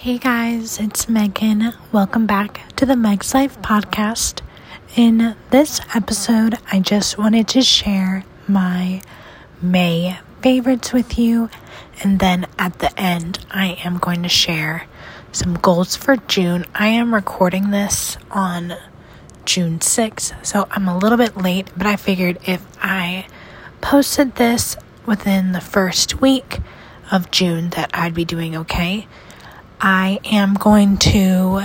Hey guys, it's Megan. Welcome back to the Meg's Life podcast. In this episode, I just wanted to share my May favorites with you, and then at the end, I am going to share some goals for June. I am recording this on June 6th, so I'm a little bit late, but I figured if I posted this within the first week of June that I'd be doing okay. I am going to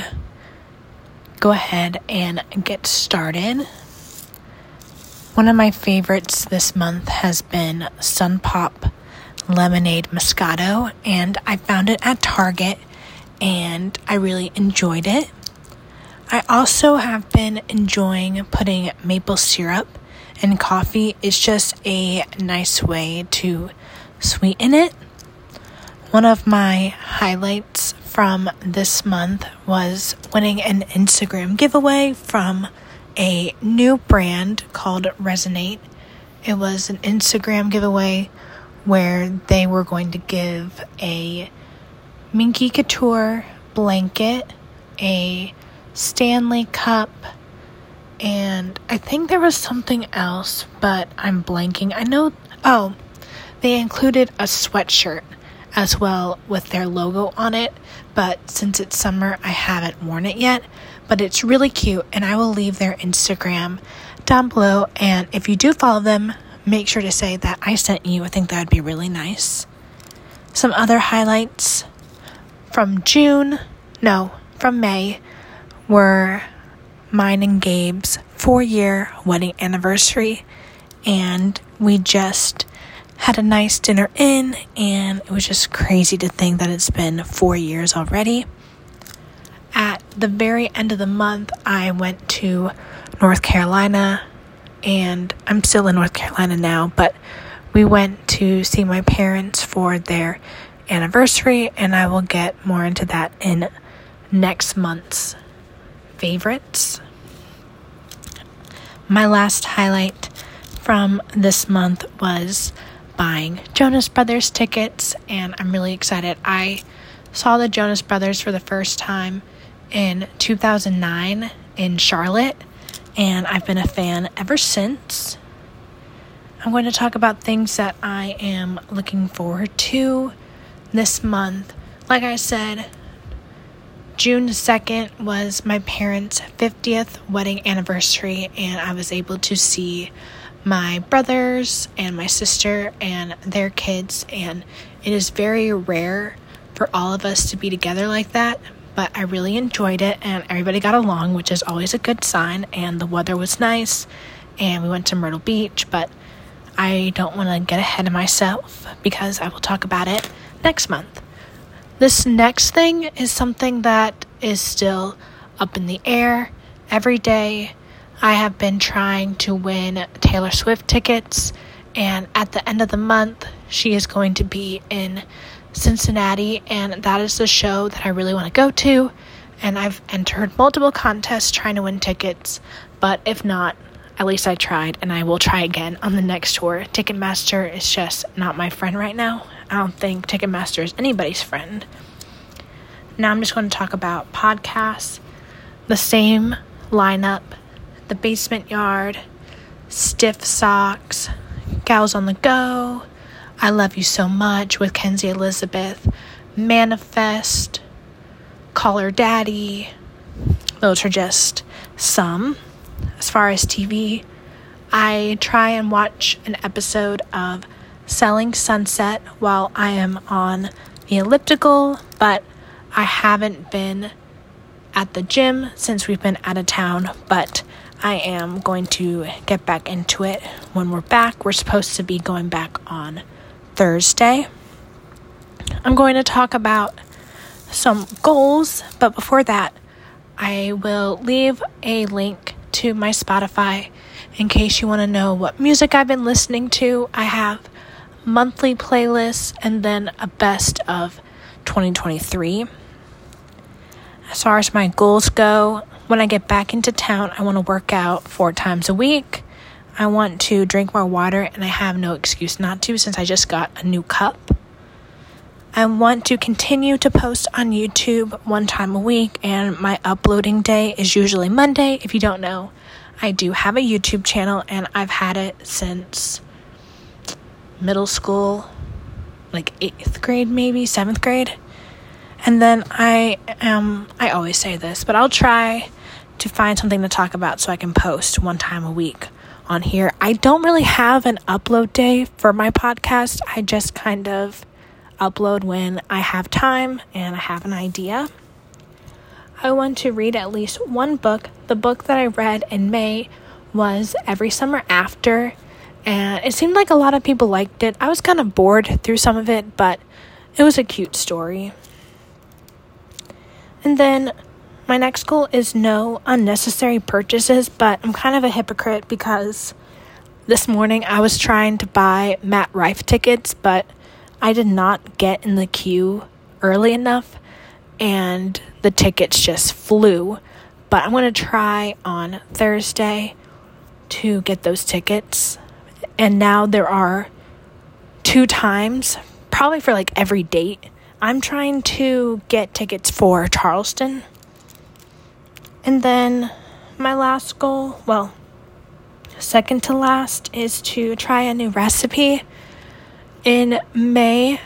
go ahead and get started. One of my favorites this month has been Sun Pop Lemonade Moscato, and I found it at Target and I really enjoyed it. I also have been enjoying putting maple syrup in coffee. It's just a nice way to sweeten it. One of my highlights from this month was winning an Instagram giveaway from a new brand called Resonate. It was an Instagram giveaway where they were going to give a Minky Couture blanket, a Stanley cup, and I think there was something else, but I'm blanking. I know, oh, they included a sweatshirt as well with their logo on it, but since it's summer, I haven't worn it yet. But it's really cute, and I will leave their Instagram down below. And if you do follow them, make sure to say that I sent you. I think that would be really nice. Some other highlights from June, no, from May, were mine and Gabe's four year wedding anniversary. And we just had a nice dinner in, and it was just crazy to think that it's been four years already. At the very end of the month, I went to North Carolina, and I'm still in North Carolina now, but we went to see my parents for their anniversary, and I will get more into that in next month's favorites. My last highlight from this month was buying Jonas Brothers tickets, and I'm really excited. I saw the Jonas Brothers for the first time in 2009 in Charlotte, and I've been a fan ever since. I'm going to talk about things that I am looking forward to this month. Like I said, June 2nd was my parents' 50th wedding anniversary, and I was able to see my brothers and my sister and their kids, and it is very rare for all of us to be together like that. But I really enjoyed it, and everybody got along, which is always a good sign. And the weather was nice, and we went to Myrtle Beach. But I don't want to get ahead of myself because I will talk about it next month. This next thing is something that is still up in the air every day I have been trying to win Taylor Swift tickets, and at the end of the month, she is going to be in Cincinnati, and that is the show that I really want to go to. And I've entered multiple contests trying to win tickets, but if not, at least I tried, and I will try again on the next tour. Ticketmaster is just not my friend right now. I don't think Ticketmaster is anybody's friend. Now I'm just going to talk about podcasts. The same lineup the Basement Yard, Stiff Socks, Gals on the Go, I Love You So Much with Kenzie Elizabeth, Manifest, Call Her Daddy. Those are just some. As far as TV, I try and watch an episode of Selling Sunset while I am on the elliptical, but I haven't been at the gym since we've been out of town, but I am going to get back into it when we're back. We're supposed to be going back on Thursday. I'm going to talk about some goals, but before that, I will leave a link to my Spotify in case you want to know what music I've been listening to. I have monthly playlists and then a best of 2023. As far as my goals go, when I get back into town, I want to work out four times a week. I want to drink more water, and I have no excuse not to since I just got a new cup. I want to continue to post on YouTube one time a week, and my uploading day is usually Monday. If you don't know, I do have a YouTube channel, and I've had it since middle school, like eighth grade, maybe seventh grade. And then I am, I always say this, but I'll try to find something to talk about so I can post one time a week on here. I don't really have an upload day for my podcast. I just kind of upload when I have time and I have an idea. I want to read at least one book. The book that I read in May was Every Summer After, and it seemed like a lot of people liked it. I was kind of bored through some of it, but it was a cute story. And then my next goal is no unnecessary purchases, but I'm kind of a hypocrite because this morning I was trying to buy Matt Rife tickets, but I did not get in the queue early enough and the tickets just flew. But I'm going to try on Thursday to get those tickets. And now there are two times, probably for like every date. I'm trying to get tickets for Charleston and then my last goal, well, second to last, is to try a new recipe. In May,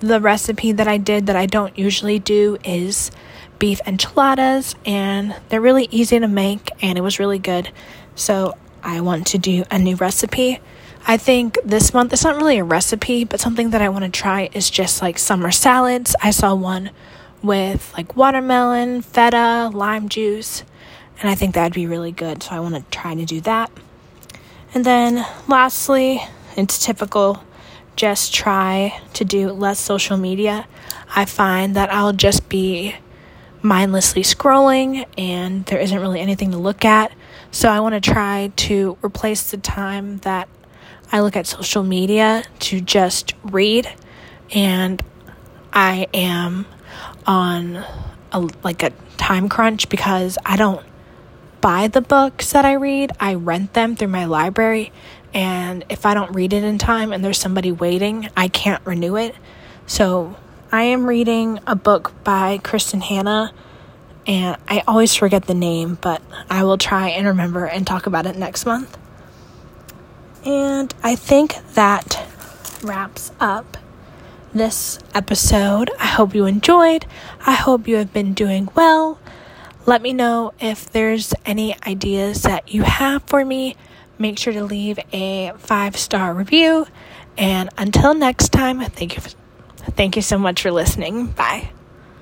the recipe that I did that I don't usually do is beef enchiladas, and they're really easy to make, and it was really good. So I want to do a new recipe. I think this month it's not really a recipe, but something that I want to try is just like summer salads. I saw one with like watermelon, feta, lime juice, and I think that'd be really good. So I want to try to do that. And then lastly, it's typical just try to do less social media. I find that I'll just be mindlessly scrolling and there isn't really anything to look at. So I want to try to replace the time that I look at social media to just read and I am on a like a time crunch because I don't buy the books that I read. I rent them through my library and if I don't read it in time and there's somebody waiting, I can't renew it. So, I am reading a book by Kristin Hannah and I always forget the name, but I will try and remember and talk about it next month. And I think that wraps up this episode. I hope you enjoyed. I hope you have been doing well. Let me know if there's any ideas that you have for me. Make sure to leave a five star review. And until next time, thank you. Thank you so much for listening. Bye.